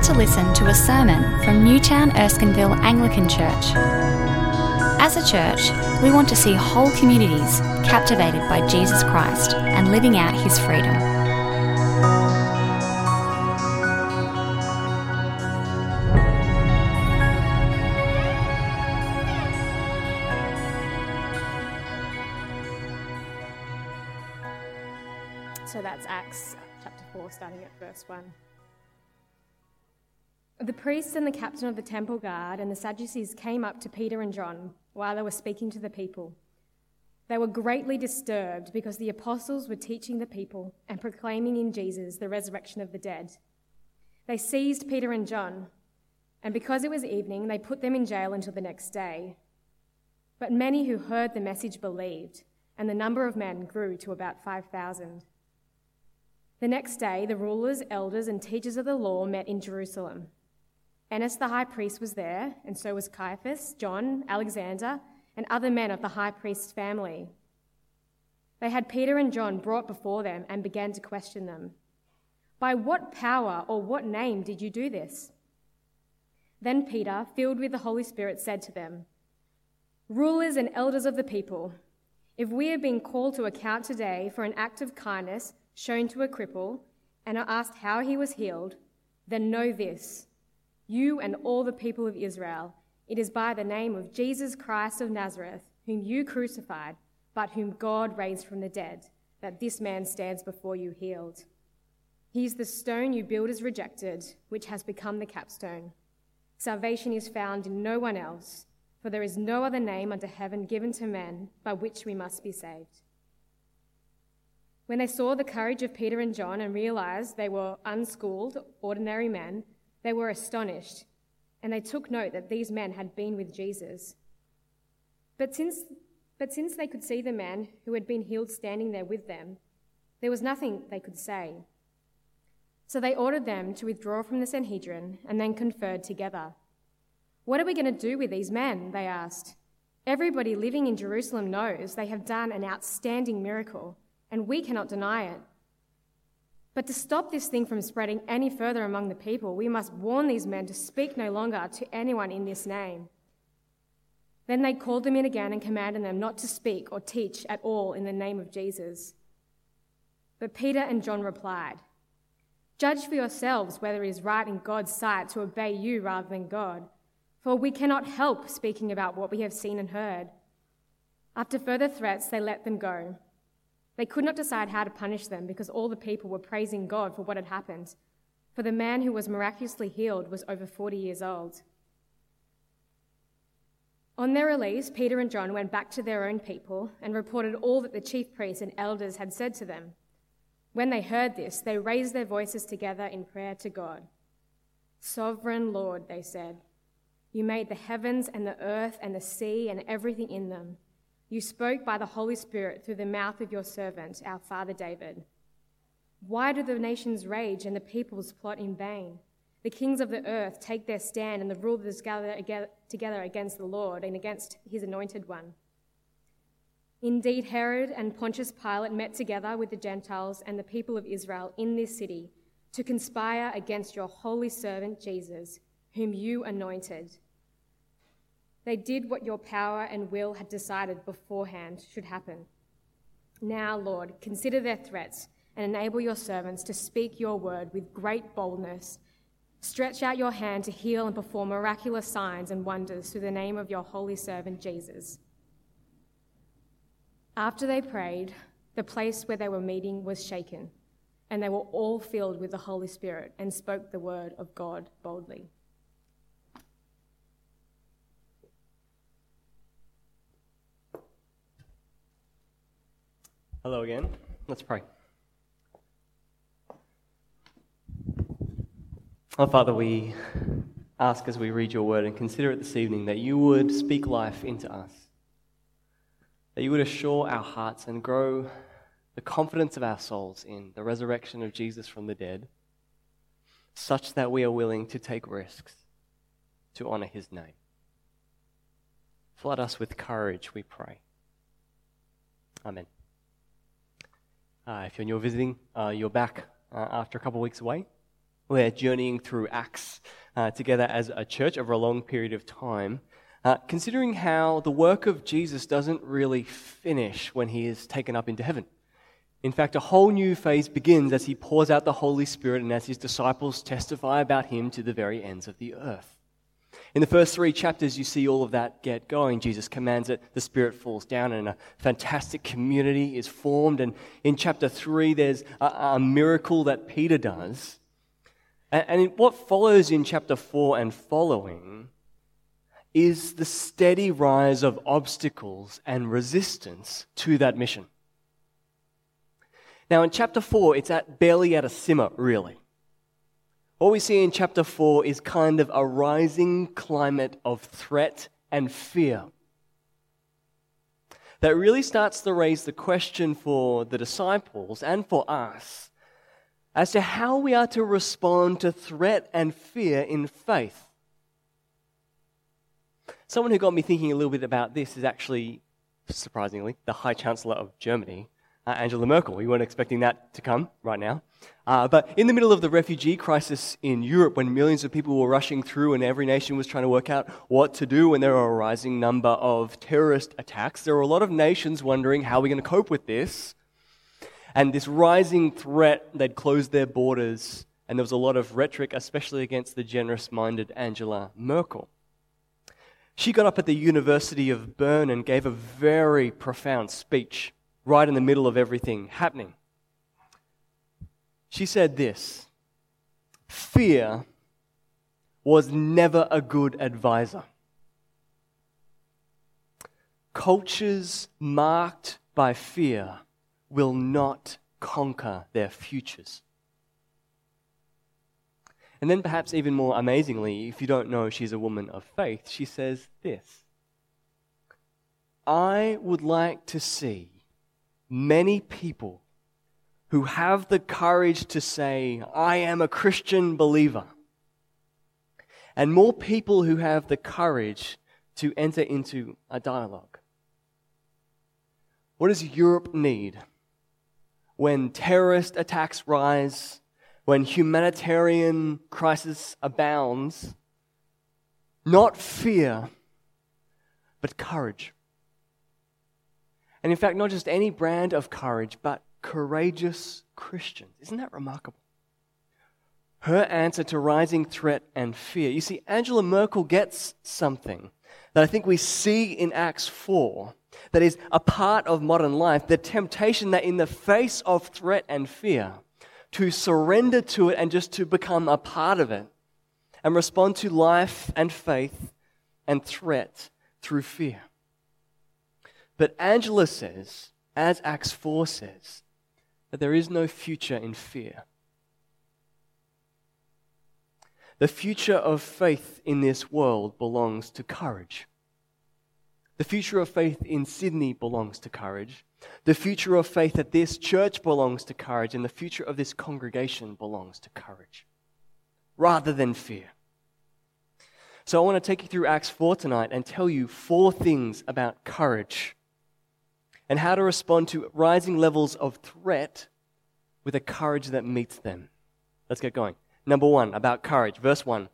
about to listen to a sermon from Newtown Erskineville Anglican Church. As a church, we want to see whole communities captivated by Jesus Christ and living out his freedom. So that's Acts chapter 4, starting at verse 1. The priests and the captain of the temple guard and the Sadducees came up to Peter and John while they were speaking to the people. They were greatly disturbed because the apostles were teaching the people and proclaiming in Jesus the resurrection of the dead. They seized Peter and John, and because it was evening, they put them in jail until the next day. But many who heard the message believed, and the number of men grew to about 5,000. The next day, the rulers, elders, and teachers of the law met in Jerusalem. Annas the high priest was there, and so was Caiaphas, John, Alexander, and other men of the high priest's family. They had Peter and John brought before them and began to question them. By what power or what name did you do this? Then Peter, filled with the Holy Spirit, said to them, Rulers and elders of the people, if we have been called to account today for an act of kindness shown to a cripple and are asked how he was healed, then know this you and all the people of Israel, it is by the name of Jesus Christ of Nazareth, whom you crucified, but whom God raised from the dead, that this man stands before you healed. He is the stone you builders rejected, which has become the capstone. Salvation is found in no one else, for there is no other name under heaven given to men by which we must be saved. When they saw the courage of Peter and John and realized they were unschooled, ordinary men, they were astonished, and they took note that these men had been with Jesus. But since, but since they could see the man who had been healed standing there with them, there was nothing they could say. So they ordered them to withdraw from the Sanhedrin and then conferred together. What are we going to do with these men? They asked. Everybody living in Jerusalem knows they have done an outstanding miracle, and we cannot deny it. But to stop this thing from spreading any further among the people, we must warn these men to speak no longer to anyone in this name. Then they called them in again and commanded them not to speak or teach at all in the name of Jesus. But Peter and John replied, Judge for yourselves whether it is right in God's sight to obey you rather than God, for we cannot help speaking about what we have seen and heard. After further threats, they let them go. They could not decide how to punish them because all the people were praising God for what had happened. For the man who was miraculously healed was over 40 years old. On their release, Peter and John went back to their own people and reported all that the chief priests and elders had said to them. When they heard this, they raised their voices together in prayer to God. Sovereign Lord, they said, you made the heavens and the earth and the sea and everything in them. You spoke by the Holy Spirit through the mouth of your servant, our father David. Why do the nations rage and the peoples plot in vain? The kings of the earth take their stand, and the rulers gather together against the Lord and against his anointed one. Indeed, Herod and Pontius Pilate met together with the Gentiles and the people of Israel in this city to conspire against your holy servant Jesus, whom you anointed. They did what your power and will had decided beforehand should happen. Now, Lord, consider their threats and enable your servants to speak your word with great boldness. Stretch out your hand to heal and perform miraculous signs and wonders through the name of your holy servant Jesus. After they prayed, the place where they were meeting was shaken, and they were all filled with the Holy Spirit and spoke the word of God boldly. Hello again. Let's pray. Oh, Father, we ask as we read your word and consider it this evening that you would speak life into us, that you would assure our hearts and grow the confidence of our souls in the resurrection of Jesus from the dead, such that we are willing to take risks to honor his name. Flood us with courage, we pray. Amen. Uh, if you're new visiting, uh, you're back uh, after a couple of weeks away. We're journeying through Acts uh, together as a church over a long period of time, uh, considering how the work of Jesus doesn't really finish when he is taken up into heaven. In fact, a whole new phase begins as he pours out the Holy Spirit and as his disciples testify about him to the very ends of the earth. In the first three chapters, you see all of that get going. Jesus commands it, the Spirit falls down, and a fantastic community is formed. And in chapter three, there's a, a miracle that Peter does. And, and what follows in chapter four and following is the steady rise of obstacles and resistance to that mission. Now, in chapter 4, it's at barely at a simmer, really. What we see in chapter 4 is kind of a rising climate of threat and fear that really starts to raise the question for the disciples and for us as to how we are to respond to threat and fear in faith. Someone who got me thinking a little bit about this is actually, surprisingly, the High Chancellor of Germany, uh, Angela Merkel. We weren't expecting that to come right now. Uh, but in the middle of the refugee crisis in Europe, when millions of people were rushing through and every nation was trying to work out what to do when there were a rising number of terrorist attacks, there were a lot of nations wondering how we're we going to cope with this. And this rising threat, they'd closed their borders, and there was a lot of rhetoric, especially against the generous minded Angela Merkel. She got up at the University of Bern and gave a very profound speech right in the middle of everything happening. She said this Fear was never a good advisor. Cultures marked by fear will not conquer their futures. And then, perhaps even more amazingly, if you don't know she's a woman of faith, she says this I would like to see many people who have the courage to say, I am a Christian believer. And more people who have the courage to enter into a dialogue. What does Europe need when terrorist attacks rise, when humanitarian crisis abounds? Not fear, but courage. And in fact, not just any brand of courage, but courageous Christians. Isn't that remarkable? Her answer to rising threat and fear. You see, Angela Merkel gets something that I think we see in Acts 4 that is a part of modern life the temptation that in the face of threat and fear, to surrender to it and just to become a part of it and respond to life and faith and threat through fear. But Angela says, as Acts 4 says, that there is no future in fear. The future of faith in this world belongs to courage. The future of faith in Sydney belongs to courage. The future of faith at this church belongs to courage. And the future of this congregation belongs to courage rather than fear. So I want to take you through Acts 4 tonight and tell you four things about courage and how to respond to rising levels of threat with a courage that meets them. Let's get going. Number one, about courage. Verse one,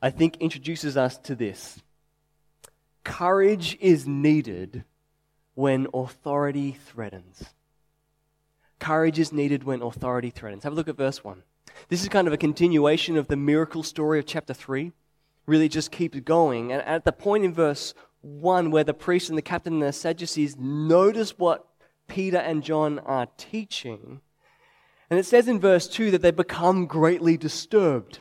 I think introduces us to this. Courage is needed when authority threatens. Courage is needed when authority threatens. Have a look at verse 1. This is kind of a continuation of the miracle story of chapter 3. Really just keeps going. And at the point in verse 1 where the priest and the captain and the Sadducees notice what Peter and John are teaching. And it says in verse 2 that they become greatly disturbed.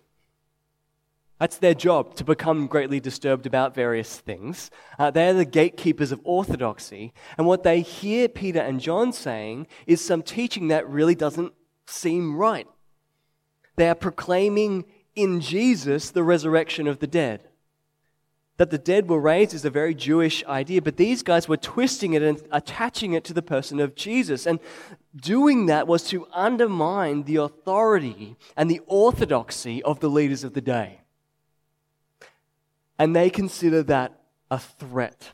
That's their job, to become greatly disturbed about various things. Uh, they're the gatekeepers of orthodoxy. And what they hear Peter and John saying is some teaching that really doesn't seem right. They are proclaiming in Jesus the resurrection of the dead that the dead were raised is a very Jewish idea, but these guys were twisting it and attaching it to the person of Jesus. And doing that was to undermine the authority and the orthodoxy of the leaders of the day. And they consider that a threat.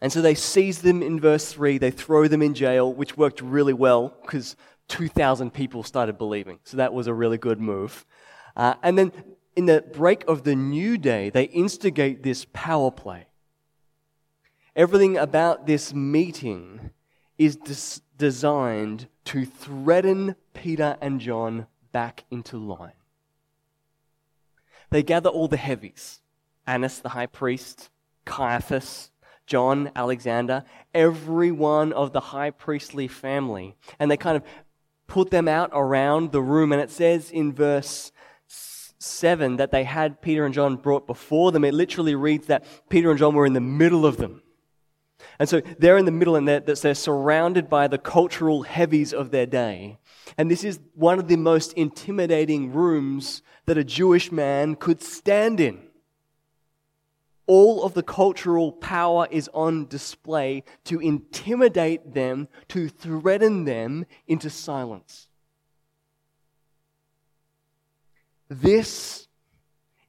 And so they seize them in verse 3, they throw them in jail, which worked really well because 2,000 people started believing. So that was a really good move. Uh, and then in the break of the new day, they instigate this power play. Everything about this meeting is des- designed to threaten Peter and John back into line. They gather all the heavies Annas the high priest, Caiaphas, John, Alexander, every one of the high priestly family. And they kind of put them out around the room. And it says in verse 7 that they had Peter and John brought before them. It literally reads that Peter and John were in the middle of them. And so they're in the middle and they're, they're surrounded by the cultural heavies of their day. And this is one of the most intimidating rooms that a Jewish man could stand in. All of the cultural power is on display to intimidate them, to threaten them into silence. This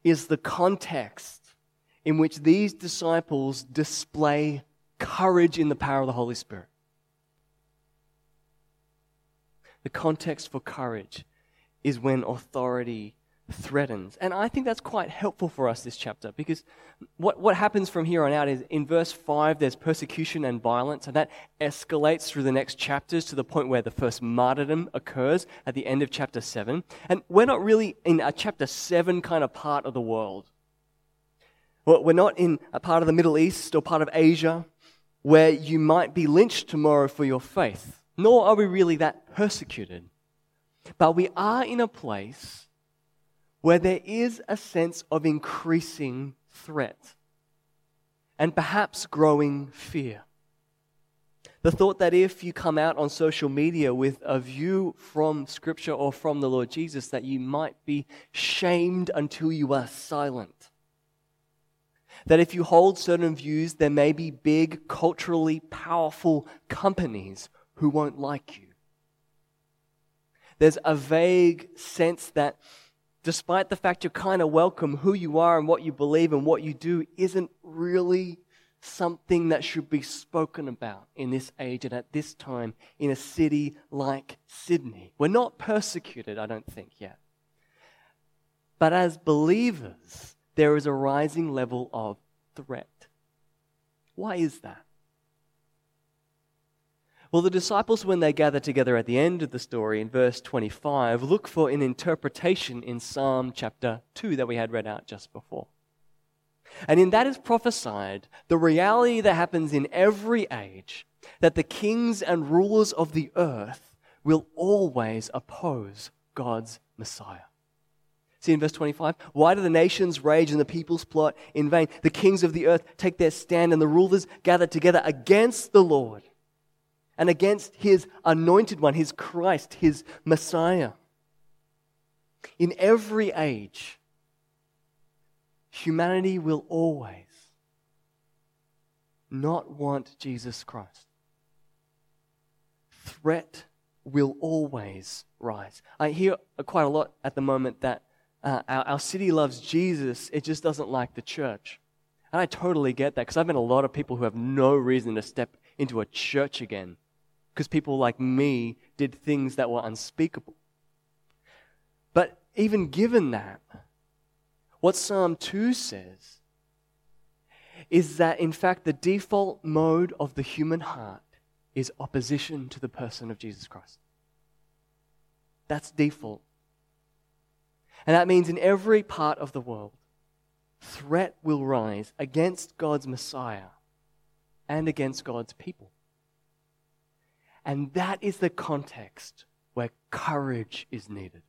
is the context in which these disciples display courage in the power of the Holy Spirit. The context for courage is when authority threatens. And I think that's quite helpful for us, this chapter, because what, what happens from here on out is in verse 5, there's persecution and violence, and that escalates through the next chapters to the point where the first martyrdom occurs at the end of chapter 7. And we're not really in a chapter 7 kind of part of the world. We're not in a part of the Middle East or part of Asia where you might be lynched tomorrow for your faith, nor are we really that persecuted. But we are in a place where there is a sense of increasing threat and perhaps growing fear. The thought that if you come out on social media with a view from Scripture or from the Lord Jesus, that you might be shamed until you are silent. That if you hold certain views, there may be big, culturally powerful companies who won't like you. There's a vague sense that despite the fact you're kind of welcome, who you are and what you believe and what you do isn't really something that should be spoken about in this age and at this time in a city like Sydney. We're not persecuted, I don't think, yet. But as believers, there is a rising level of threat. Why is that? Well, the disciples, when they gather together at the end of the story in verse 25, look for an interpretation in Psalm chapter 2 that we had read out just before. And in that is prophesied the reality that happens in every age that the kings and rulers of the earth will always oppose God's Messiah. See in verse 25, why do the nations rage and the peoples plot in vain? The kings of the earth take their stand and the rulers gather together against the Lord and against his anointed one, his Christ, his Messiah. In every age, humanity will always not want Jesus Christ. Threat will always rise. I hear quite a lot at the moment that uh, our, our city loves Jesus, it just doesn't like the church. And I totally get that because I've met a lot of people who have no reason to step into a church again because people like me did things that were unspeakable. But even given that, what Psalm 2 says is that, in fact, the default mode of the human heart is opposition to the person of Jesus Christ. That's default. And that means in every part of the world, threat will rise against God's Messiah and against God's people. And that is the context where courage is needed.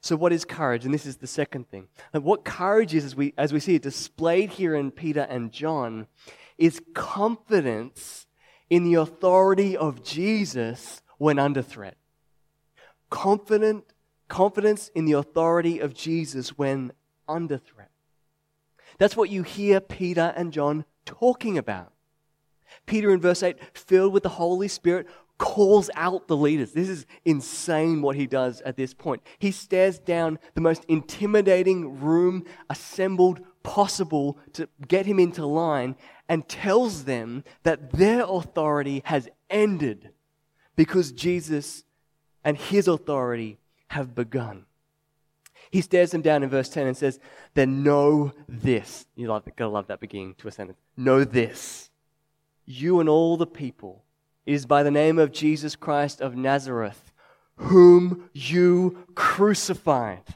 So, what is courage? And this is the second thing. And what courage is, as we, as we see it displayed here in Peter and John, is confidence in the authority of Jesus when under threat. Confident, confidence in the authority of Jesus when under threat. That's what you hear Peter and John talking about. Peter in verse 8, filled with the Holy Spirit, calls out the leaders. This is insane what he does at this point. He stares down the most intimidating room assembled possible to get him into line and tells them that their authority has ended because Jesus and his authority have begun. He stares them down in verse 10 and says, Then know this. You love, gotta love that beginning to a sentence. Know this. You and all the people, it is by the name of Jesus Christ of Nazareth, whom you crucified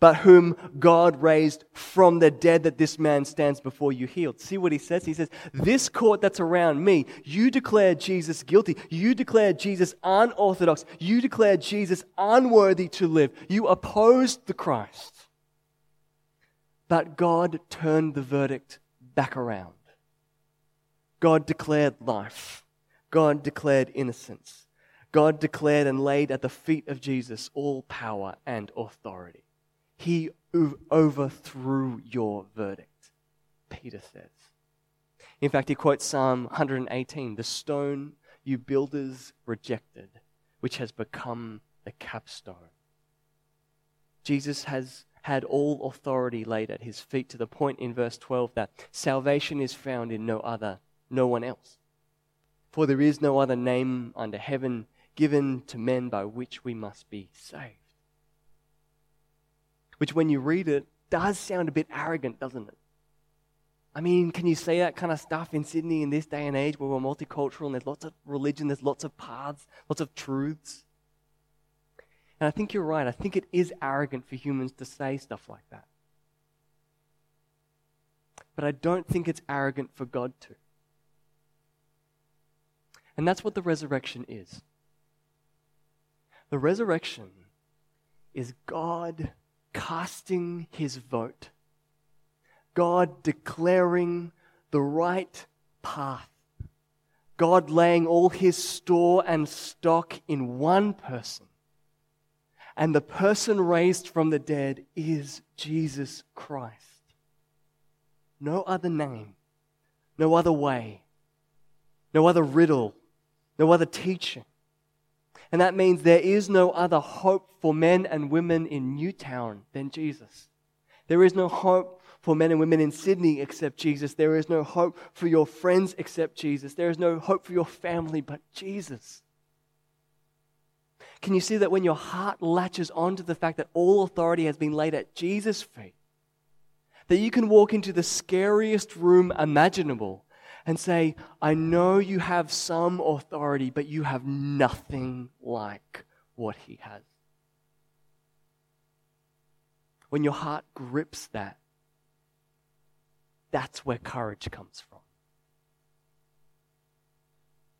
but whom God raised from the dead, that this man stands before you healed. See what he says? He says, This court that's around me, you declare Jesus guilty. You declare Jesus unorthodox. You declare Jesus unworthy to live. You opposed the Christ. But God turned the verdict back around. God declared life. God declared innocence. God declared and laid at the feet of Jesus all power and authority. He overthrew your verdict, Peter says. In fact, he quotes Psalm 118 the stone you builders rejected, which has become the capstone. Jesus has had all authority laid at his feet to the point in verse 12 that salvation is found in no other, no one else. For there is no other name under heaven given to men by which we must be saved which when you read it does sound a bit arrogant, doesn't it? I mean, can you say that kind of stuff in Sydney in this day and age where we're multicultural and there's lots of religion, there's lots of paths, lots of truths? And I think you're right. I think it is arrogant for humans to say stuff like that. But I don't think it's arrogant for God to. And that's what the resurrection is. The resurrection is God casting his vote, God declaring the right path, God laying all his store and stock in one person. And the person raised from the dead is Jesus Christ. No other name, no other way, no other riddle, no other teaching. And that means there is no other hope for men and women in Newtown than Jesus. There is no hope for men and women in Sydney except Jesus. There is no hope for your friends except Jesus. There is no hope for your family but Jesus. Can you see that when your heart latches onto the fact that all authority has been laid at Jesus' feet, that you can walk into the scariest room imaginable and say, I know you have some authority, but you have nothing like what he has. When your heart grips that, that's where courage comes from.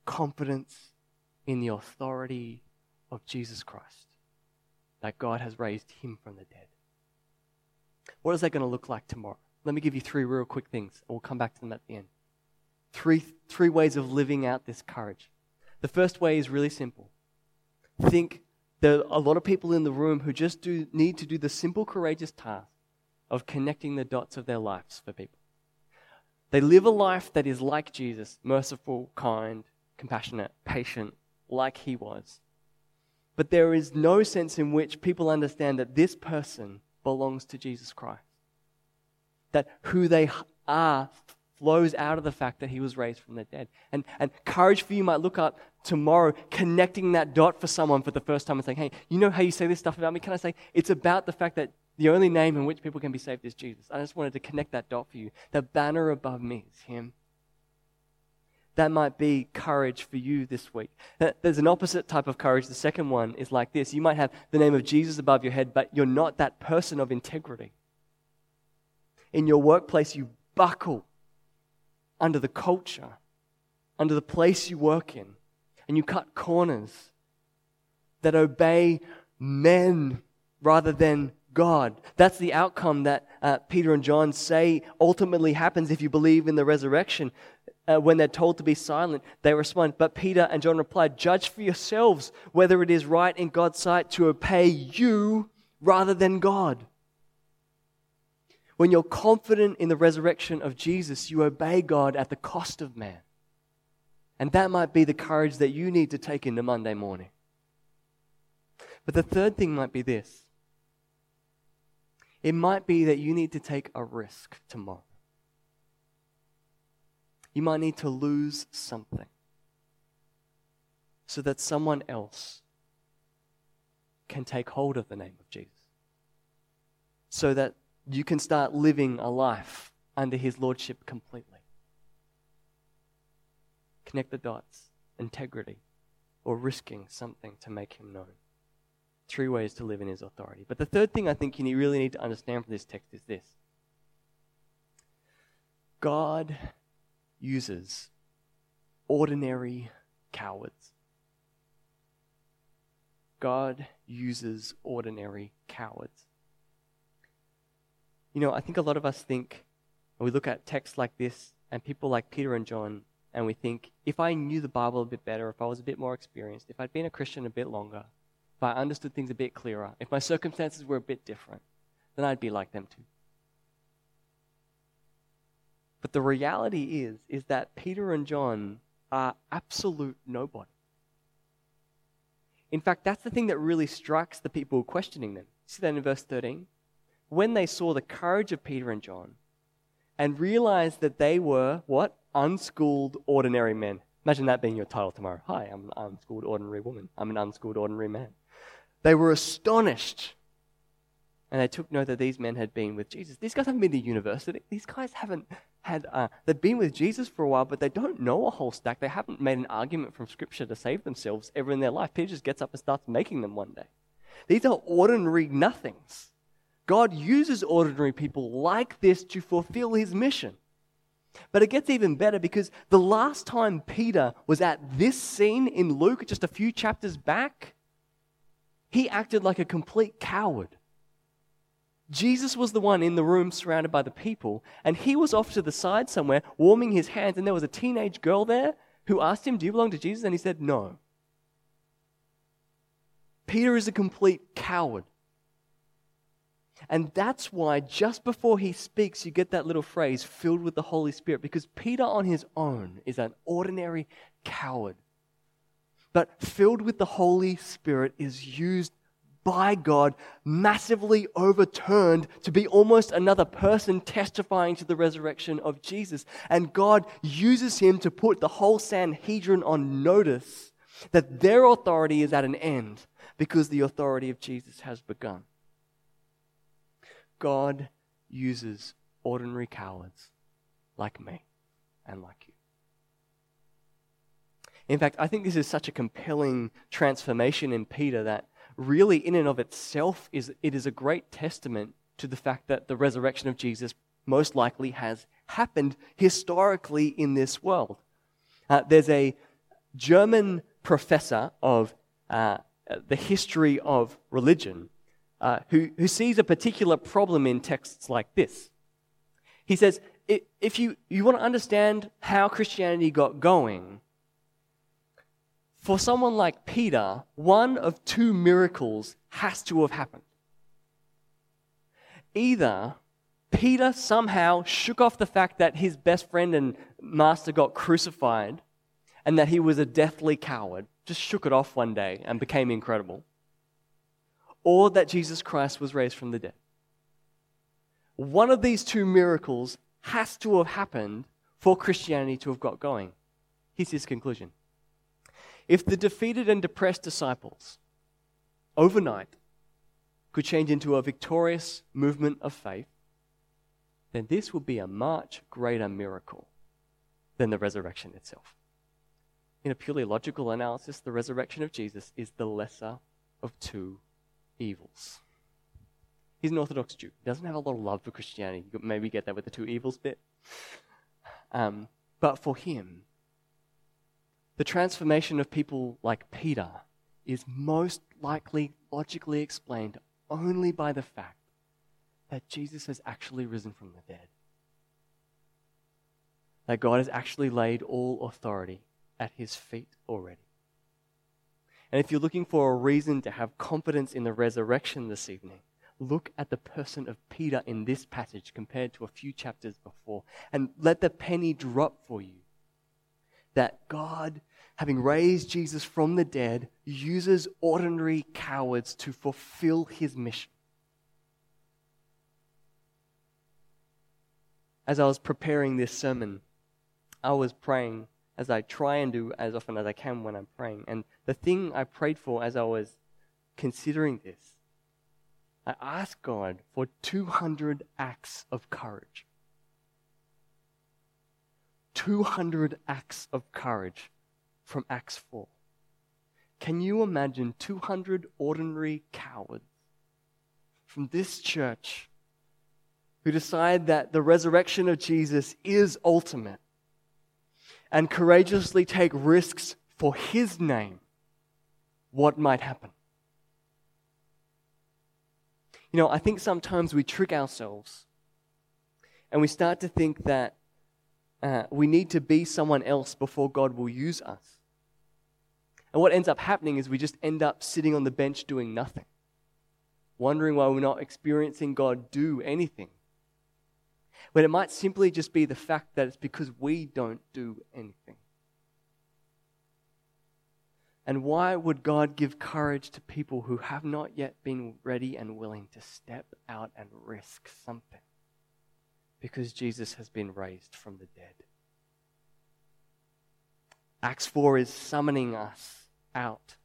Confidence in the authority of Jesus Christ, that God has raised him from the dead. What is that going to look like tomorrow? Let me give you three real quick things, and we'll come back to them at the end. Three, three ways of living out this courage. The first way is really simple. Think there are a lot of people in the room who just do, need to do the simple, courageous task of connecting the dots of their lives for people. They live a life that is like Jesus merciful, kind, compassionate, patient, like he was. But there is no sense in which people understand that this person belongs to Jesus Christ. That who they are flows out of the fact that he was raised from the dead. And, and courage for you might look up tomorrow connecting that dot for someone for the first time and saying, hey, you know how you say this stuff about me? Can I say it's about the fact that the only name in which people can be saved is Jesus? I just wanted to connect that dot for you. The banner above me is him. That might be courage for you this week. There's an opposite type of courage. The second one is like this you might have the name of Jesus above your head, but you're not that person of integrity. In your workplace, you buckle under the culture, under the place you work in, and you cut corners that obey men rather than God. That's the outcome that uh, Peter and John say ultimately happens if you believe in the resurrection. Uh, when they're told to be silent, they respond. But Peter and John replied, Judge for yourselves whether it is right in God's sight to obey you rather than God. When you're confident in the resurrection of Jesus, you obey God at the cost of man. And that might be the courage that you need to take into Monday morning. But the third thing might be this it might be that you need to take a risk tomorrow. You might need to lose something. so that someone else can take hold of the name of Jesus. So that you can start living a life under his lordship completely. Connect the dots, integrity, or risking something to make him known. Three ways to live in his authority. But the third thing I think you really need to understand from this text is this God uses ordinary cowards. God uses ordinary cowards. You know, I think a lot of us think, we look at texts like this and people like Peter and John, and we think, if I knew the Bible a bit better, if I was a bit more experienced, if I'd been a Christian a bit longer, if I understood things a bit clearer, if my circumstances were a bit different, then I'd be like them too. But the reality is, is that Peter and John are absolute nobody. In fact, that's the thing that really strikes the people questioning them. See that in verse 13? When they saw the courage of Peter and John and realized that they were what? Unschooled ordinary men. Imagine that being your title tomorrow. Hi, I'm an unschooled ordinary woman. I'm an unschooled ordinary man. They were astonished. And they took note that these men had been with Jesus. These guys haven't been to university. These guys haven't had, uh, they've been with Jesus for a while, but they don't know a whole stack. They haven't made an argument from Scripture to save themselves ever in their life. Peter just gets up and starts making them one day. These are ordinary nothings. God uses ordinary people like this to fulfill his mission. But it gets even better because the last time Peter was at this scene in Luke, just a few chapters back, he acted like a complete coward. Jesus was the one in the room surrounded by the people, and he was off to the side somewhere warming his hands, and there was a teenage girl there who asked him, Do you belong to Jesus? And he said, No. Peter is a complete coward. And that's why just before he speaks, you get that little phrase, filled with the Holy Spirit, because Peter on his own is an ordinary coward. But filled with the Holy Spirit is used by God, massively overturned to be almost another person testifying to the resurrection of Jesus. And God uses him to put the whole Sanhedrin on notice that their authority is at an end because the authority of Jesus has begun. God uses ordinary cowards like me and like you. In fact, I think this is such a compelling transformation in Peter that really, in and of itself, is, it is a great testament to the fact that the resurrection of Jesus most likely has happened historically in this world. Uh, there's a German professor of uh, the history of religion uh, who, who sees a particular problem in texts like this. He says, if you, you want to understand how Christianity got going, for someone like Peter, one of two miracles has to have happened. Either Peter somehow shook off the fact that his best friend and master got crucified and that he was a deathly coward, just shook it off one day and became incredible or that Jesus Christ was raised from the dead. One of these two miracles has to have happened for Christianity to have got going. Here's his conclusion. If the defeated and depressed disciples overnight could change into a victorious movement of faith, then this would be a much greater miracle than the resurrection itself. In a purely logical analysis, the resurrection of Jesus is the lesser of two evils. He's an Orthodox Jew. He doesn't have a lot of love for Christianity. You maybe get that with the two evils bit. Um, but for him, the transformation of people like Peter is most likely logically explained only by the fact that Jesus has actually risen from the dead. That God has actually laid all authority at his feet already. And if you're looking for a reason to have confidence in the resurrection this evening, look at the person of Peter in this passage compared to a few chapters before, and let the penny drop for you that God, having raised Jesus from the dead, uses ordinary cowards to fulfill his mission. As I was preparing this sermon, I was praying as I try and do as often as I can when I'm praying. And the thing I prayed for as I was considering this, I asked God for 200 acts of courage. 200 acts of courage from Acts 4. Can you imagine 200 ordinary cowards from this church who decide that the resurrection of Jesus is ultimate and courageously take risks for his name, what might happen? You know, I think sometimes we trick ourselves and we start to think that uh, we need to be someone else before God will use us. And what ends up happening is we just end up sitting on the bench doing nothing, wondering why we're not experiencing God do anything. But it might simply just be the fact that it's because we don't do anything. And why would God give courage to people who have not yet been ready and willing to step out and risk something? Because Jesus has been raised from the dead. Acts 4 is summoning us out.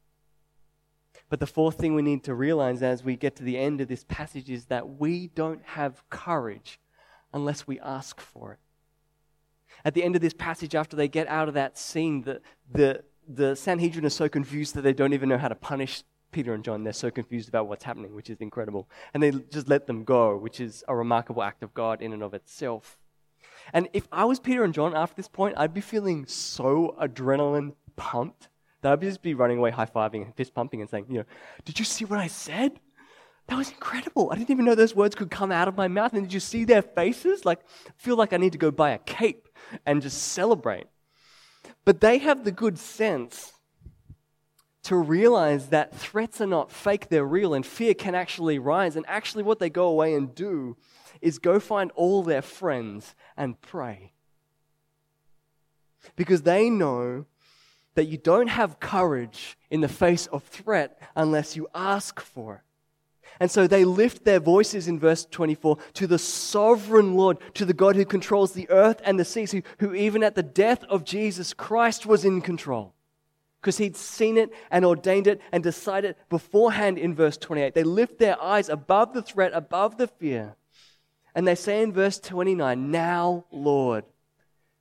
But the fourth thing we need to realize as we get to the end of this passage is that we don't have courage unless we ask for it. At the end of this passage, after they get out of that scene, the, the, the Sanhedrin are so confused that they don't even know how to punish Peter and John. They're so confused about what's happening, which is incredible. And they just let them go, which is a remarkable act of God in and of itself. And if I was Peter and John after this point, I'd be feeling so adrenaline pumped that I'd just be running away, high fiving and fist pumping and saying, you know, did you see what I said? That was incredible. I didn't even know those words could come out of my mouth. And did you see their faces? Like, feel like I need to go buy a cape and just celebrate. But they have the good sense to realize that threats are not fake, they're real, and fear can actually rise. And actually, what they go away and do is go find all their friends and pray. Because they know that you don't have courage in the face of threat unless you ask for it. And so they lift their voices in verse 24 to the sovereign Lord, to the God who controls the earth and the seas, who, who even at the death of Jesus Christ was in control. Because he'd seen it and ordained it and decided beforehand in verse 28. They lift their eyes above the threat, above the fear. And they say in verse 29, Now, Lord,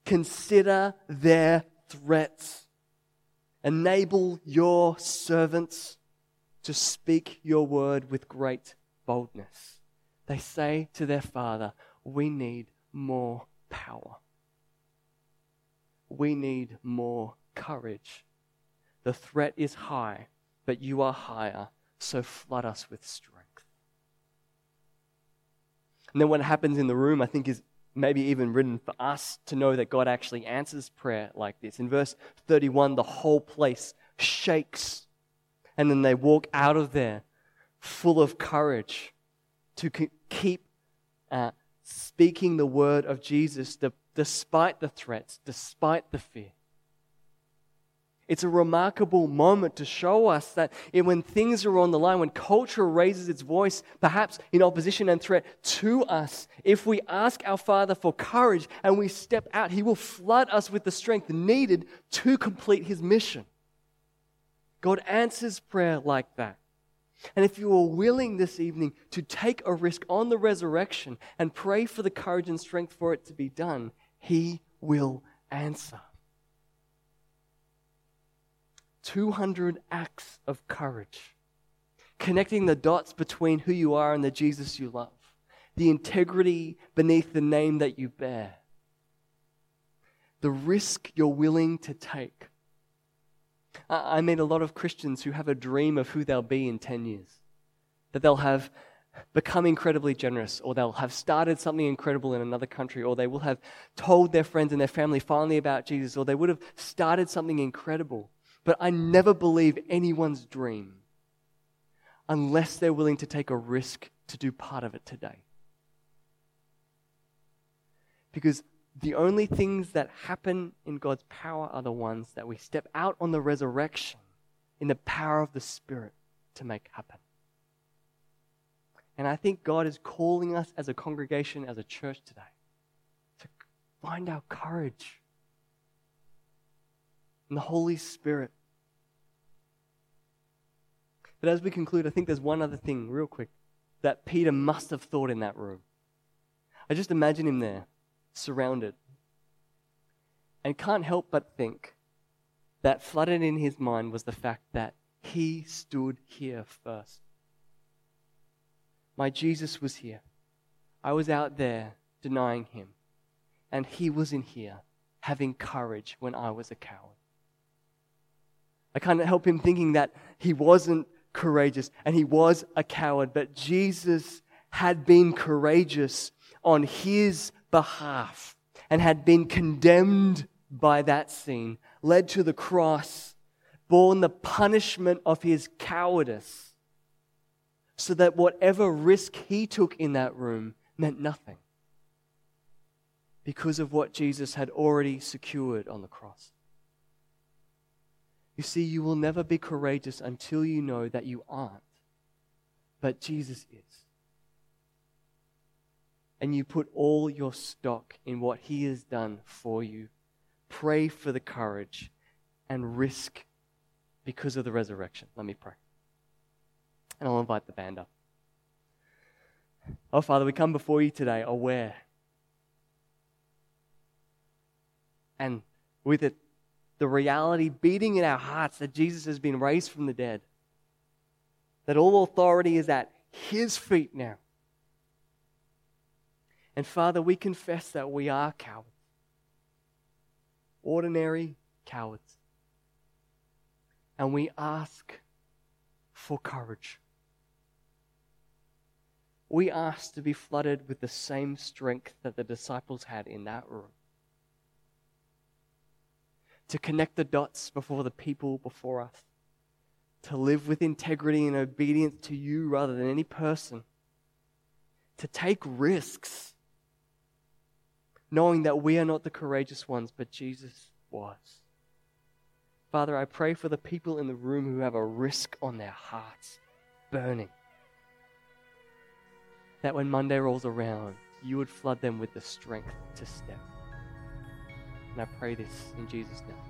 consider their threats. Enable your servants to speak your word with great boldness. They say to their father, We need more power. We need more courage. The threat is high, but you are higher, so flood us with strength. And then what happens in the room, I think, is maybe even written for us to know that God actually answers prayer like this. In verse 31, the whole place shakes and then they walk out of there full of courage to keep uh, speaking the word of Jesus despite the threats, despite the fear. It's a remarkable moment to show us that when things are on the line, when culture raises its voice, perhaps in opposition and threat to us, if we ask our Father for courage and we step out, He will flood us with the strength needed to complete His mission. God answers prayer like that. And if you are willing this evening to take a risk on the resurrection and pray for the courage and strength for it to be done, He will answer. 200 acts of courage, connecting the dots between who you are and the Jesus you love, the integrity beneath the name that you bear, the risk you're willing to take I meet a lot of Christians who have a dream of who they'll be in 10 years. That they'll have become incredibly generous, or they'll have started something incredible in another country, or they will have told their friends and their family finally about Jesus, or they would have started something incredible. But I never believe anyone's dream unless they're willing to take a risk to do part of it today. Because the only things that happen in God's power are the ones that we step out on the resurrection in the power of the Spirit to make happen. And I think God is calling us as a congregation, as a church today, to find our courage, in the Holy Spirit. But as we conclude, I think there's one other thing, real quick, that Peter must have thought in that room. I just imagine him there, surrounded, and can't help but think that flooded in his mind was the fact that he stood here first. My Jesus was here. I was out there denying him. And he was in here having courage when I was a coward. I can't help him thinking that he wasn't courageous and he was a coward, but Jesus had been courageous on his behalf and had been condemned by that sin, led to the cross, borne the punishment of his cowardice, so that whatever risk he took in that room meant nothing because of what Jesus had already secured on the cross. You see, you will never be courageous until you know that you aren't, but Jesus is. And you put all your stock in what He has done for you. Pray for the courage and risk because of the resurrection. Let me pray. And I'll invite the band up. Oh, Father, we come before you today aware and with it, the reality beating in our hearts that Jesus has been raised from the dead, that all authority is at his feet now. And Father, we confess that we are cowards, ordinary cowards. And we ask for courage. We ask to be flooded with the same strength that the disciples had in that room. To connect the dots before the people before us, to live with integrity and obedience to you rather than any person, to take risks, knowing that we are not the courageous ones, but Jesus was. Father, I pray for the people in the room who have a risk on their hearts burning. That when Monday rolls around, you would flood them with the strength to step. And I pray this in Jesus' name.